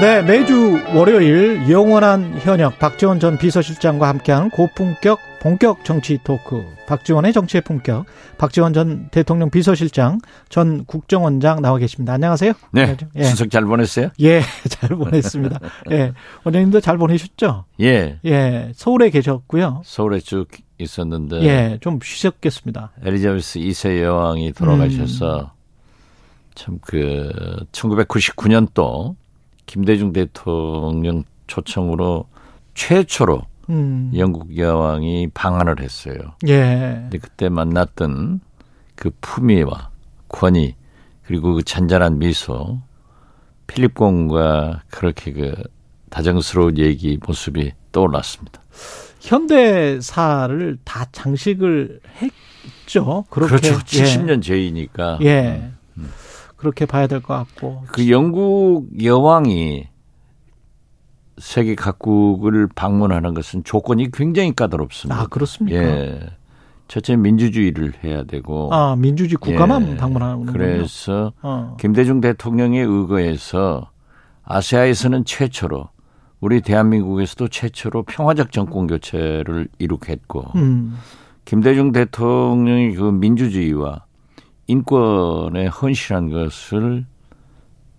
네, 매주 월요일 영원한 현역 박지원 전 비서실장과 함께하는 고품격 본격 정치 토크 박지원의 정치의 품격 박지원 전 대통령 비서실장 전 국정원장 나와 계십니다. 안녕하세요. 네. 예. 추석 잘 보냈어요? 예, 잘 보냈습니다. 예. 원장님도 잘 보내셨죠? 예. 예. 서울에 계셨고요. 서울에 쭉 있었는데 예, 좀 쉬셨겠습니다. 엘리자베스 2세 여왕이 돌아가셔서 음. 참그 1999년도 김대중 대통령 초청으로 최초로 음. 영국 여왕이 방한을 했어요. 예. 근데 그때 만났던 그 품위와 권위 그리고 그 잔잔한 미소 필립 공과 그렇게 그 다정스러운 얘기 모습이 떠올랐습니다. 현대사를 다 장식을 했죠. 그렇게. 그렇죠. 70년 예. 제이니까. 예. 음. 그렇게 봐야 될 것 같고. 그 영국 여왕이 세계 각국을 방문하는 것은 조건이 굉장히 까다롭습니다. 아, 그렇습니까? 예. 첫째 민주주의를 해야 되고 아 민주주의 국가만 예. 방문하는 거요 그래서 어. 김대중 대통령의 의거에서 아시아에서는 최초로 우리 대한민국에서도 최초로 평화적 정권 교체를 이룩했고 음. 김대중 대통령이 그 민주주의와 인권에 헌신한 것을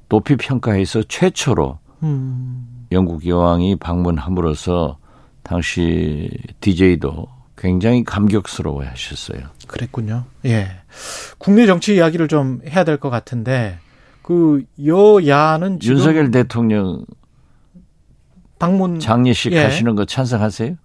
높이 평가해서 최초로 음. 영국 여왕이 방문함으로써 당시 DJ도 굉장히 감격스러워 하셨어요. 그랬군요. 예. 국내 정치 이야기를 좀 해야 될 것 같은데, 그, 여야는 지금. 윤석열 대통령 방문. 장례식 예. 하시는 거 찬성하세요?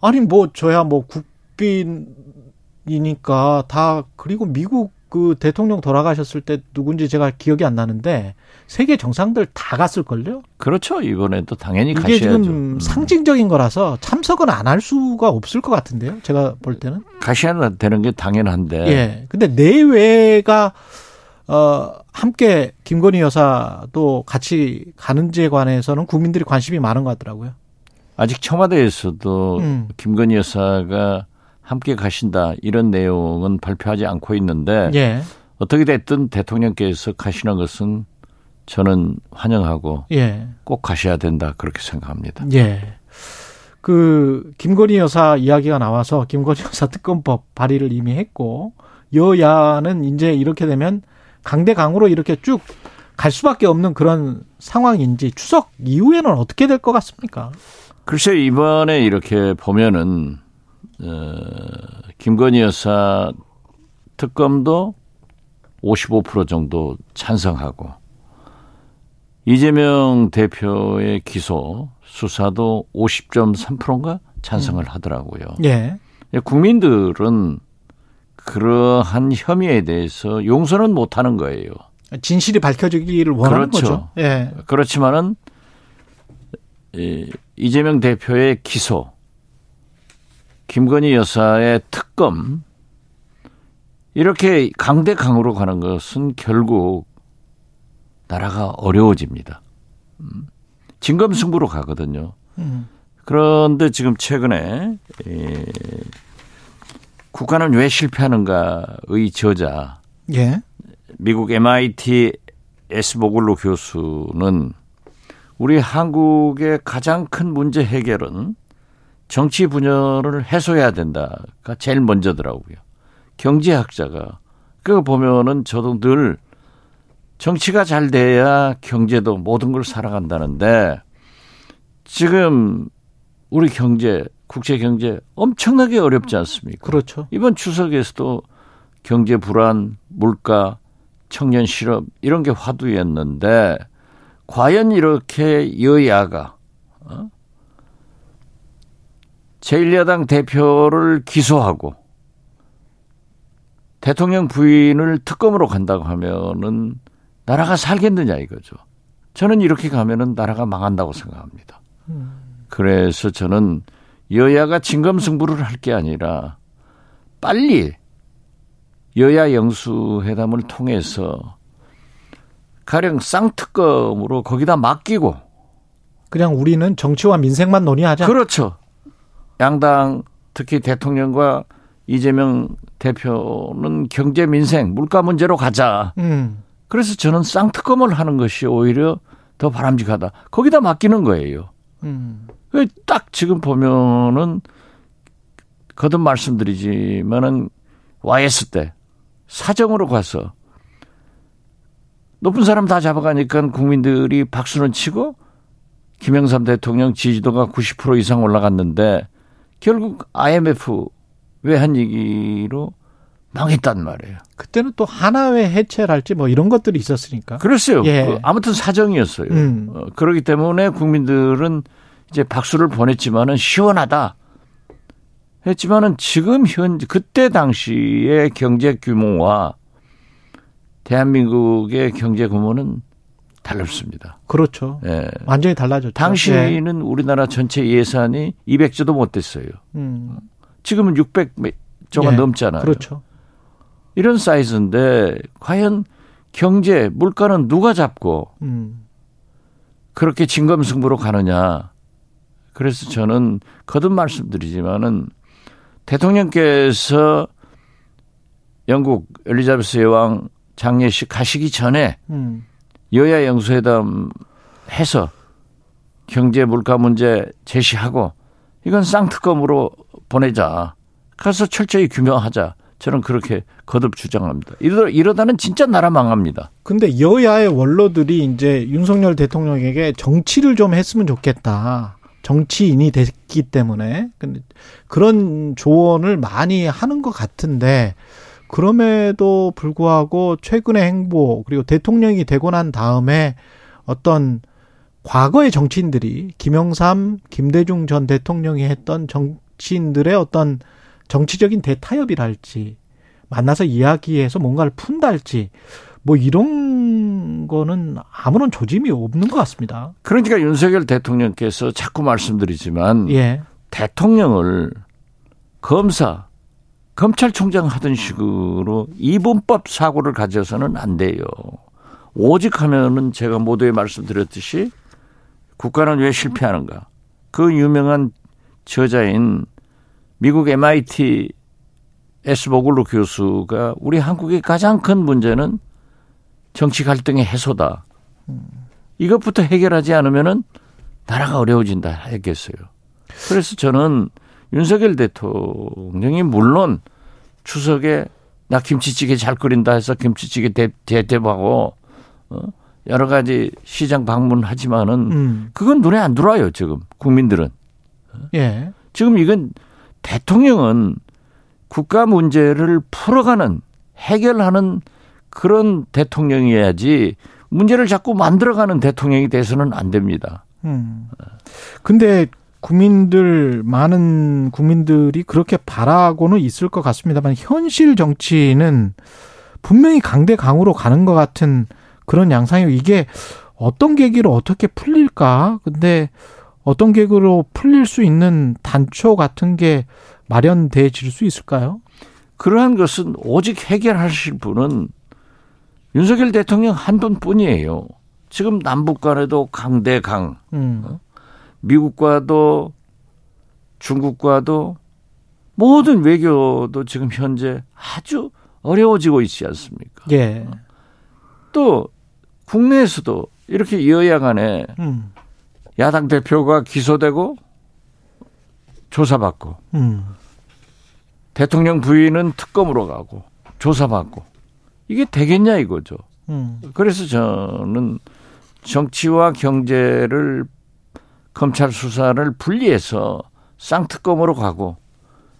아니, 뭐, 저야 뭐, 국빈이니까 다, 그리고 미국 그 대통령 돌아가셨을 때 누군지 제가 기억이 안 나는데 세계 정상들 다 갔을걸요? 그렇죠. 이번에도 당연히 이게 가셔야죠. 지금 음. 상징적인 거라서 참석은 안 할 수가 없을 것 같은데요. 제가 볼 때는. 가셔야 되는 게 당연한데. 예. 근데 내외가 어 함께 김건희 여사도 같이 가는지에 관해서는 국민들이 관심이 많은 것 같더라고요. 아직 청와대에서도 음. 김건희 여사가 함께 가신다 이런 내용은 발표하지 않고 있는데 예. 어떻게 됐든 대통령께서 가시는 것은 저는 환영하고 예. 꼭 가셔야 된다 그렇게 생각합니다. 예. 그 김건희 여사 이야기가 나와서 김건희 여사 특검법 발의를 이미 했고 여야는 이제 이렇게 되면 강대강으로 이렇게 쭉 갈 수밖에 없는 그런 상황인지 추석 이후에는 어떻게 될 것 같습니까? 글쎄 이번에 이렇게 보면은 어, 김건희 여사 특검도 55% 정도 찬성하고 이재명 대표의 기소 수사도 50.3%인가 찬성을 음. 하더라고요. 예. 국민들은 그러한 혐의에 대해서 용서는 못 하는 거예요. 진실이 밝혀지기를 원하는 그렇죠. 거죠. 예. 그렇지만은 이재명 대표의 기소 김건희 여사의 특검 이렇게 강대강으로 가는 것은 결국 나라가 어려워집니다. 음. 진검승부로 가거든요. 음. 그런데 지금 최근에 에, 국가는 왜 실패하는가의 저자 예. 미국 MIT 에스보글로 교수는 우리 한국의 가장 큰 문제 해결은 정치 분열을 해소해야 된다가 제일 먼저더라고요. 경제학자가 그거 보면은 저도 늘 정치가 잘 돼야 경제도 모든 걸 살아간다는데 지금 우리 경제 국제 경제 엄청나게 어렵지 않습니까? 그렇죠. 이번 추석에서도 경제 불안, 물가, 청년 실업 이런 게 화두였는데 과연 이렇게 여야가 어? 제1야당 대표를 기소하고 대통령 부인을 특검으로 간다고 하면은 나라가 살겠느냐 이거죠. 저는 이렇게 가면은 나라가 망한다고 생각합니다. 그래서 저는 여야가 진검승부를 할 게 아니라 빨리 여야 영수회담을 통해서 가령 쌍특검으로 거기다 맡기고 그냥 우리는 정치와 민생만 논의하자. 그렇죠. 양당 특히 대통령과 이재명 대표는 경제 민생 물가 문제로 가자. 음. 그래서 저는 쌍특검을 하는 것이 오히려 더 바람직하다. 거기다 맡기는 거예요. 음. 딱 지금 보면은 거듭 말씀드리지만은 YS 때 사정으로 가서 높은 사람 다 잡아가니까 국민들이 박수는 치고 김영삼 대통령 지지도가 90% 이상 올라갔는데 결국 IMF 외환 얘기로 망했단 말이에요. 그때는 또 하나회 해체랄지 뭐 이런 것들이 있었으니까. 그랬어요. 예. 그 아무튼 사정이었어요. 음. 어, 그렇기 때문에 국민들은 이제 박수를 보냈지만은 시원하다. 했지만은 지금 현 그때 당시의 경제 규모와 대한민국의 경제 규모는 달랐습니다. 그렇죠. 예. 완전히 달라졌죠. 당시에는 예. 우리나라 전체 예산이 200조도 못 됐어요. 음. 지금은 600조가 예. 넘잖아요. 그렇죠. 이런 사이즈인데 과연 경제 물가는 누가 잡고 음. 그렇게 진검승부로 가느냐. 그래서 저는 거듭 말씀드리지만은 대통령께서 영국 엘리자베스 여왕 장례식 가시기 전에 음. 여야 영수회담 해서 경제 물가 문제 제시하고 이건 쌍특검으로 보내자. 가서 철저히 규명하자. 저는 그렇게 거듭 주장합니다. 이러, 이러다는 진짜 나라 망합니다. 근데 여야의 원로들이 이제 윤석열 대통령에게 정치를 좀 했으면 좋겠다. 정치인이 됐기 때문에. 근데 그런 조언을 많이 하는 것 같은데 그럼에도 불구하고 최근의 행보 그리고 대통령이 되고 난 다음에 어떤 과거의 정치인들이 김영삼, 김대중 전 대통령이 했던 정치인들의 어떤 정치적인 대타협이랄지 만나서 이야기해서 뭔가를 푼달지 뭐 이런 거는 아무런 조짐이 없는 것 같습니다. 그러니까 윤석열 대통령께서 자꾸 말씀드리지만 예. 대통령을 검사, 검찰총장 하던 식으로 이분법 사고를 가져서는 안 돼요. 오직 하면은 제가 모두에 말씀드렸듯이 국가는 왜 실패하는가? 그 유명한 저자인 미국 MIT 에스보글로 교수가 우리 한국의 가장 큰 문제는 정치 갈등의 해소다. 이것부터 해결하지 않으면은 나라가 어려워진다 했겠어요. 그래서 저는 윤석열 대통령이 물론 추석에 나 김치찌개 잘 끓인다 해서 김치찌개 대, 대접하고 어? 여러 가지 시장 방문하지만은 음. 그건 눈에 안 들어와요 지금 국민들은. 예. 지금 이건 대통령은 국가 문제를 풀어가는 해결하는 그런 대통령이어야지 문제를 자꾸 만들어가는 대통령이 돼서는 안 됩니다. 음. 근데 국민들 많은 국민들이 그렇게 바라고는 있을 것 같습니다만 현실 정치는 분명히 강대 강으로 가는 것 같은 그런 양상이고 이게 어떤 계기로 어떻게 풀릴까? 근데 어떤 계기로 풀릴 수 있는 단초 같은 게 마련돼질 수 있을까요? 그러한 것은 오직 해결하실 분은 윤석열 대통령 한 분뿐이에요. 지금 남북 간에도 강대강, 음. 어? 미국과도 중국과도 모든 외교도 지금 현재 아주 어려워지고 있지 않습니까? 예. 또 국내에서도 이렇게 여야 간에 음. 야당 대표가 기소되고 조사받고 음. 대통령 부인은 특검으로 가고 조사받고 이게 되겠냐 이거죠. 음. 그래서 저는 정치와 경제를 검찰 수사를 분리해서 쌍특검으로 가고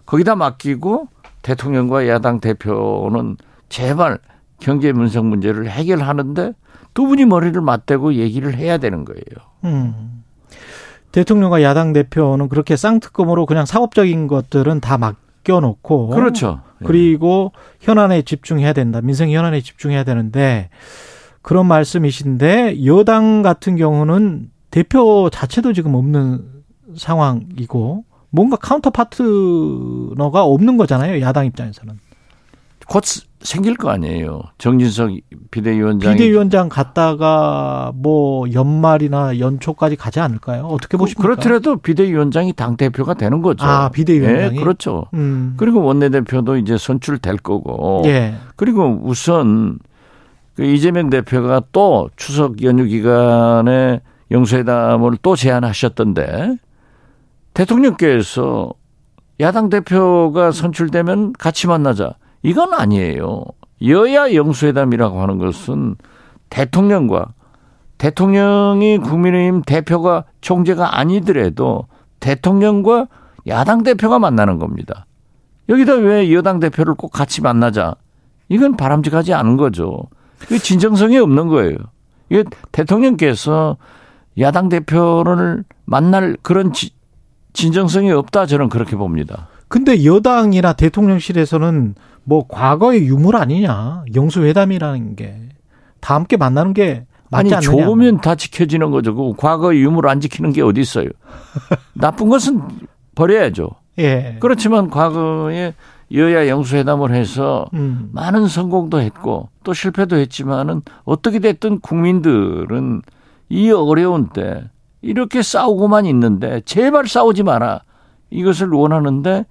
거기다 맡기고 대통령과 야당 대표는 제발 경제 문성 문제를 해결하는데 두 분이 머리를 맞대고 얘기를 해야 되는 거예요. 음. 대통령과 야당 대표는 그렇게 쌍특검으로 그냥 사법적인 것들은 다 맡겨놓고 그렇죠. 예. 그리고 현안에 집중해야 된다. 민생 현안에 집중해야 되는데 그런 말씀이신데 여당 같은 경우는 대표 자체도 지금 없는 상황이고 뭔가 counter partner가 없는 거잖아요. 야당 입장에서는. 곧 생길 거 아니에요. 정진석 비대위원장 비대위원장 갔다가 뭐 연말이나 연초까지 가지 않을까요? 어떻게 보십니까? 그렇더라도 비대위원장이 당 대표가 되는 거죠. 아 비대위원장이 예, 그렇죠. 음. 그리고 원내대표도 이제 선출될 거고. 예. 그리고 우선 그 이재명 대표가 또 추석 연휴 기간에 영수회담을 또 제안하셨던데 대통령께서 야당 대표가 선출되면 같이 만나자. 이건 아니에요. 여야 영수회담이라고 하는 것은 대통령과 대통령이 국민의힘 대표가 총재가 아니더라도 대통령과 야당 대표가 만나는 겁니다. 여기다 왜 여당 대표를 꼭 같이 만나자? 이건 바람직하지 않은 거죠. 그 진정성이 없는 거예요. 이게 대통령께서 야당 대표를 만날 그런 지, 진정성이 없다 저는 그렇게 봅니다. 근데 여당이나 대통령실에서는 뭐 과거의 유물 아니냐 영수회담이라는 게 다 함께 만나는 게 맞지 아니 않느냐. 좋으면 다 지켜지는 거죠. 그 과거의 유물 안 지키는 게 어디 있어요? 나쁜 것은 버려야죠. 예. 그렇지만 과거에 여야 영수회담을 해서 음. 많은 성공도 했고 또 실패도 했지만은 어떻게 됐든 국민들은 이 어려운 때 이렇게 싸우고만 있는데 제발 싸우지 마라. 이것을 원하는데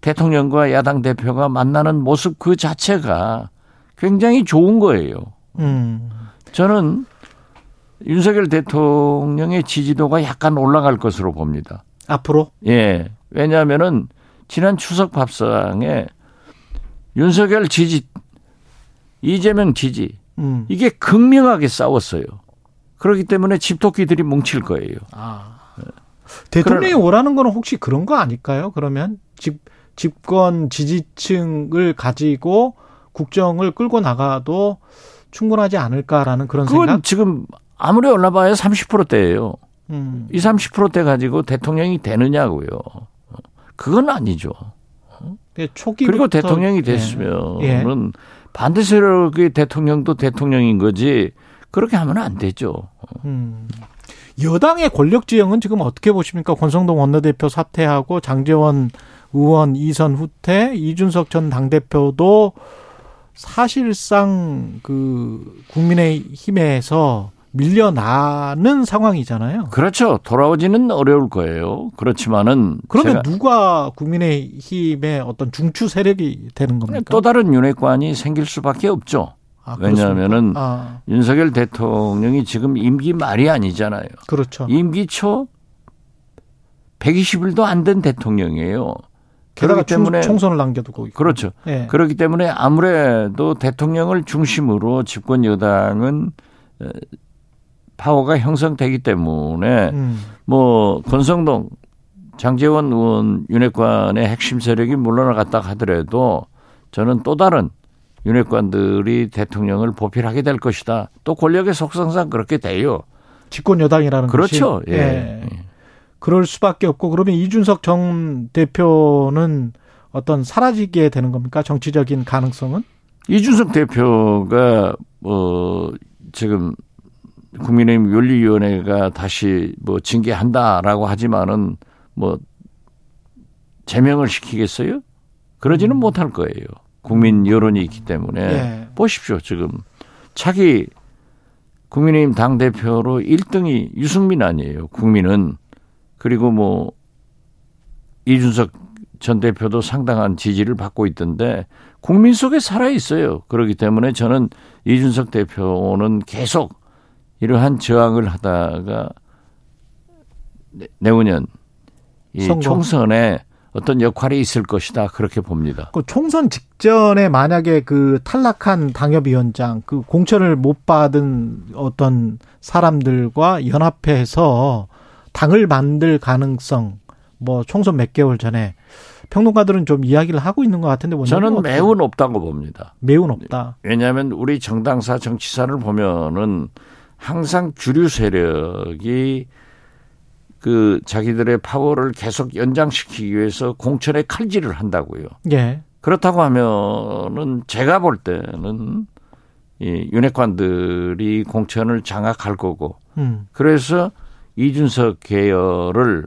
대통령과 야당 대표가 만나는 모습 그 자체가 굉장히 좋은 거예요. 음. 저는 윤석열 대통령의 지지도가 약간 올라갈 것으로 봅니다. 앞으로? 예. 왜냐하면은 지난 추석 밥상에 윤석열 지지, 이재명 지지, 음. 이게 극명하게 싸웠어요. 그렇기 때문에 집토끼들이 뭉칠 거예요. 아. 대통령이 그러 원하는 거는 혹시 그런 거 아닐까요? 그러면 집 집권 지지층을 가지고 국정을 끌고 나가도 충분하지 않을까라는 그런 그건 생각? 지금 아무리 올라봐야 30%대예요. 음. 이 30%대 가지고 대통령이 되느냐고요. 그건 아니죠. 초기 그리고 대통령이 예. 됐으면은 예. 반대 세력의 대통령도 대통령인 거지 그렇게 하면 안 되죠. 음. 여당의 권력 지형은 지금 어떻게 보십니까? 권성동 원내대표 사퇴하고 장재원 의원 이선 후퇴, 이준석 전 당대표도 사실상 그 국민의 힘에서 밀려나는 상황이잖아요. 그렇죠. 돌아오지는 어려울 거예요. 그렇지만은 그러면 누가 국민의 힘의 어떤 중추 세력이 되는 겁니까? 또 다른 윤핵관이 생길 수밖에 없죠. 아, 왜냐하면은 아. 윤석열 대통령이 지금 임기 말이 아니잖아요. 그렇죠. 임기 초 120일도 안 된 대통령이에요. 게다가 때문에 총선을 남겨두고 있고. 그렇죠. 네. 그렇기 때문에 아무래도 대통령을 중심으로 집권 여당은 어, 파워가 형성되기 때문에 음. 뭐 권성동 장재원 의원 윤핵관의 핵심 세력이 물러나갔다 하더라도 저는 또 다른 윤핵관들이 대통령을 보필하게 될 것이다. 또 권력의 속성상 그렇게 돼요. 집권 여당이라는 그렇죠. 것이. 예. 예. 그럴 수밖에 없고 그러면 이준석 전 대표는 어떤 사라지게 되는 겁니까? 정치적인 가능성은? 이준석 대표가 뭐 지금 국민의힘 윤리위원회가 다시 뭐 징계한다라고 하지만은 뭐 제명을 시키겠어요? 그러지는 음. 못할 거예요. 국민 여론이 있기 때문에 네. 보십시오. 지금 차기 국민의힘 당 대표로 1등이 유승민 아니에요. 국민은 그리고 뭐 이준석 전 대표도 상당한 지지를 받고 있던데 국민 속에 살아 있어요. 그렇기 때문에 저는 이준석 대표는 계속 이러한 저항을 하다가 내후년 이. 총선에 어떤 역할이 있을 것이다 그렇게 봅니다. 그 총선 직전에 만약에 그 탈락한 당협위원장 그 공천을 못 받은 어떤 사람들과 연합해서 당을 만들 가능성 뭐 총선 몇 개월 전에 평론가들은 좀 이야기를 하고 있는 것 같은데 저는 매우 높다고 봅니다. 매우 높다. 왜냐하면 우리 정당사 정치사를 보면은 항상 주류 세력이 그 자기들의 파워를 계속 연장시키기 위해서 공천에 칼질을 한다고요. 예. 그렇다고 하면은 제가 볼 때는 이 윤핵관들이 공천을 장악할 거고 음. 그래서 이준석 계열을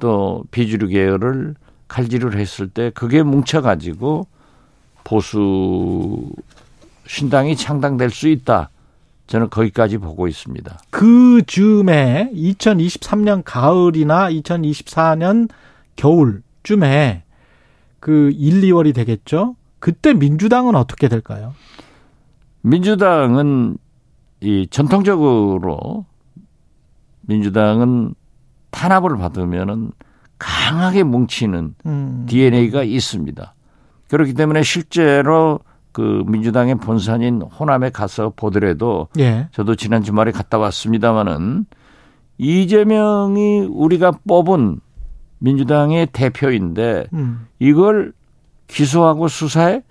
또 비주류 계열을 칼질을 했을 때 그게 뭉쳐가지고 보수 신당이 창당될 수 있다. 저는 거기까지 보고 있습니다. 그 즈음에 2023년 가을이나 2024년 겨울쯤에 그 1, 2월이 되겠죠. 그때 민주당은 어떻게 될까요? 민주당은 이 전통적으로 민주당은 탄압을 받으면은 강하게 뭉치는 음. DNA가 있습니다. 그렇기 때문에 실제로 그 민주당의 본산인 호남에 가서 보더라도 예. 저도 지난 주말에 갔다 왔습니다마는 이재명이 우리가 뽑은 민주당의 대표인데 음. 이걸 기소하고 수사에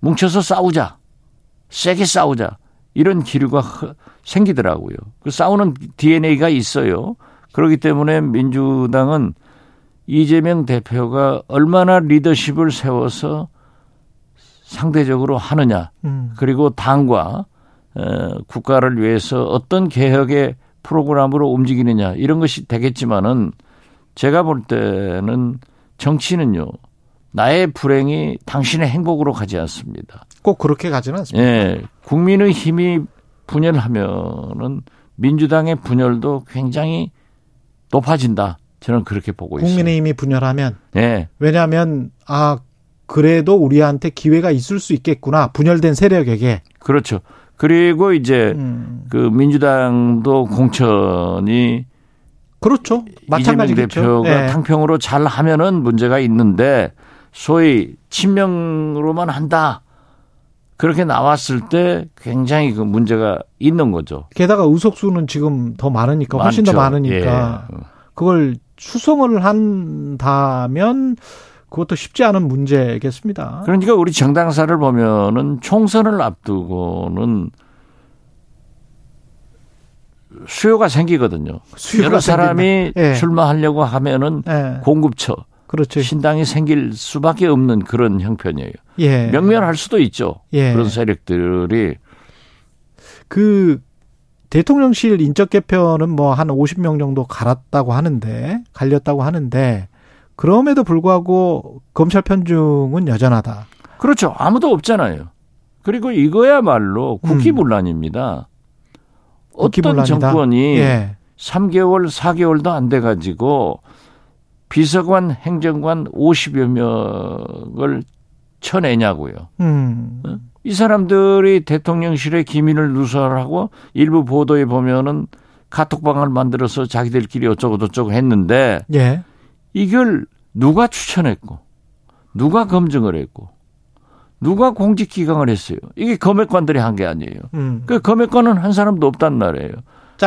뭉쳐서 싸우자. 세게 싸우자. 이런 기류가 생기더라고요. 그 싸우는 DNA가 있어요. 그렇기 때문에 민주당은 이재명 대표가 얼마나 리더십을 세워서 상대적으로 하느냐. 음. 그리고 당과 어, 국가를 위해서 어떤 개혁의 프로그램으로 움직이느냐 이런 것이 되겠지만은 제가 볼 때는 정치는요 나의 불행이 당신의 행복으로 가지 않습니다. 꼭 그렇게 가지는 않습니다. 예, 국민의 힘이 분열하면은 민주당의 분열도 굉장히 높아진다. 저는 그렇게 보고 있습니다. 국민의힘이. 분열하면, 예, 왜냐하면 아 그래도 우리한테 기회가 있을 수 있겠구나. 분열된 세력에게. 그렇죠. 그리고 이제 음. 그 민주당도 공천이 그렇죠. 마찬가지 대표가 네. 탕평으로 잘 하면은 문제가 있는데 소위 친명으로만 한다. 그렇게 나왔을 때 굉장히 그 문제가 있는 거죠. 게다가 의석수는 지금 더 많으니까 훨씬 많죠. 더 많으니까 예. 그걸 수성을 한다면 그것도 쉽지 않은 문제겠습니다. 그러니까 우리 정당사를 보면은 총선을 앞두고는 수요가 생기거든요. 수요가 여러 사람이 예. 출마하려고 하면은 예. 공급처, 그렇죠. 신당이 생길 수밖에 없는 그런 형편이에요. 예. 명면할 수도 있죠. 예. 그런 세력들이 그 대통령실 인적 개편은 뭐 한 50명 정도 갈았다고 하는데 갈렸다고 하는데 그럼에도 불구하고 검찰 편중은 여전하다. 그렇죠. 아무도 없잖아요. 그리고 이거야말로 국기문란입니다. 음. 어떤 정권이 예. 3개월, 4개월도 안 돼 가지고 비서관, 행정관 50여 명을 쳐내냐고요. 음. 어? 이 사람들이 대통령실에 기밀을 누설하고 일부 보도에 보면은 카톡방을 만들어서 자기들끼리 어쩌고 저쩌고 했는데 예. 이걸 누가 추천했고 누가 검증을 했고 누가 공직 기강을 했어요. 이게 검역관들이 한 게 아니에요. 음. 그 검역관은 한 사람도 없단 말이에요.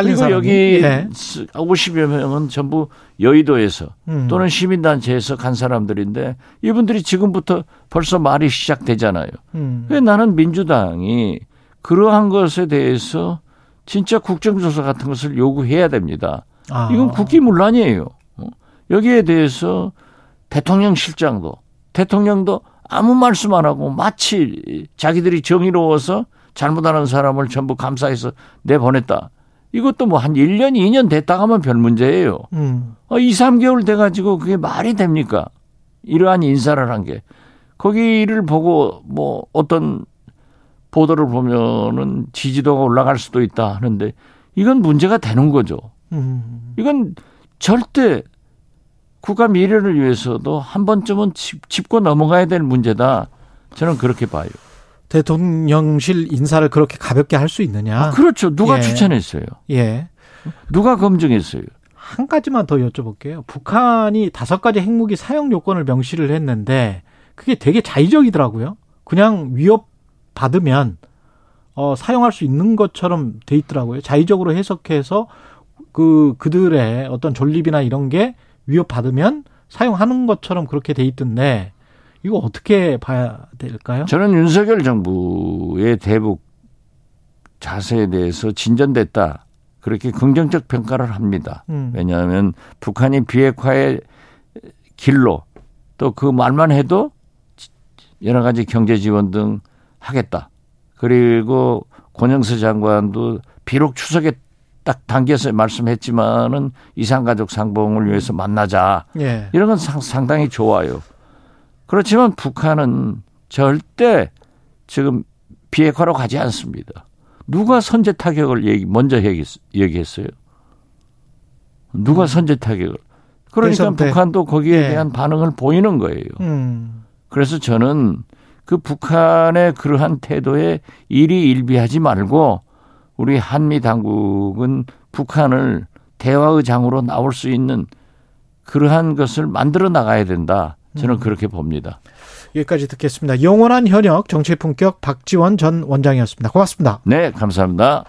그리고 사람이? 여기 네. 50여 명은 전부 여의도에서 음. 또는 시민단체에서 간 사람들인데 이분들이 지금부터 벌써 말이 시작되잖아요. 음. 나는 민주당이 그러한 것에 대해서 진짜 국정조사 같은 것을 요구해야 됩니다. 아. 이건 국기문란이에요. 여기에 대해서 대통령 실장도 대통령도 아무 말씀 안 하고 마치 자기들이 정의로워서 잘못하는 사람을 전부 감사해서 내보냈다. 이것도 뭐 한 1년, 2년 됐다 가면 별 문제예요. 음. 어, 2, 3개월 돼가지고 그게 말이 됩니까? 이러한 인사를 한 게. 거기를 보고 뭐 어떤 보도를 보면은 지지도가 올라갈 수도 있다 하는데 이건 문제가 되는 거죠. 음. 이건 절대 국가 미래를 위해서도 한 번쯤은 짚고 넘어가야 될 문제다. 저는 그렇게 봐요. 대통령실 인사를 그렇게 가볍게 할 수 있느냐? 아, 그렇죠. 누가 예. 추천했어요? 예. 누가 검증했어요? 한 가지만 더 여쭤볼게요. 북한이 다섯 가지 핵무기 사용 요건을 명시를 했는데 그게 되게 자의적이더라고요. 그냥 위협 받으면 어 사용할 수 있는 것처럼 돼 있더라고요. 자의적으로 해석해서 그 그들의 어떤 존립이나 이런 게 위협받으면 사용하는 것처럼 그렇게 돼 있던데 이거 어떻게 봐야 될까요? 저는 윤석열 정부의 대북 자세에 대해서 진전됐다. 그렇게 긍정적 평가를 합니다. 음. 왜냐하면 북한이 비핵화의 길로 또 그 말만 해도 여러 가지 경제 지원 등 하겠다. 그리고 권영세 장관도 비록 추석에 딱 당겨서 말씀했지만은 이산가족 상봉을 위해서 만나자. 예. 이런 건 상, 상당히 좋아요. 그렇지만 북한은 절대 지금 비핵화로 가지 않습니다. 누가 선제 타격을 얘기, 먼저 얘기했 어요? 누가 음. 선제 타격을? 그러니까 북한도 거기에 네. 대한 반응을 보이는 거예요. 음. 그래서 저는 그 북한의 그러한 태도에 일희일비하지 말고 우리 한미 당국은 북한을 대화의 장으로 나올 수 있는 그러한 것을 만들어 나가야 된다. 저는 음. 그렇게 봅니다. 여기까지 듣겠습니다. 영원한 현역 정치의 품격 박지원 전 원장이었습니다. 고맙습니다. 네, 감사합니다.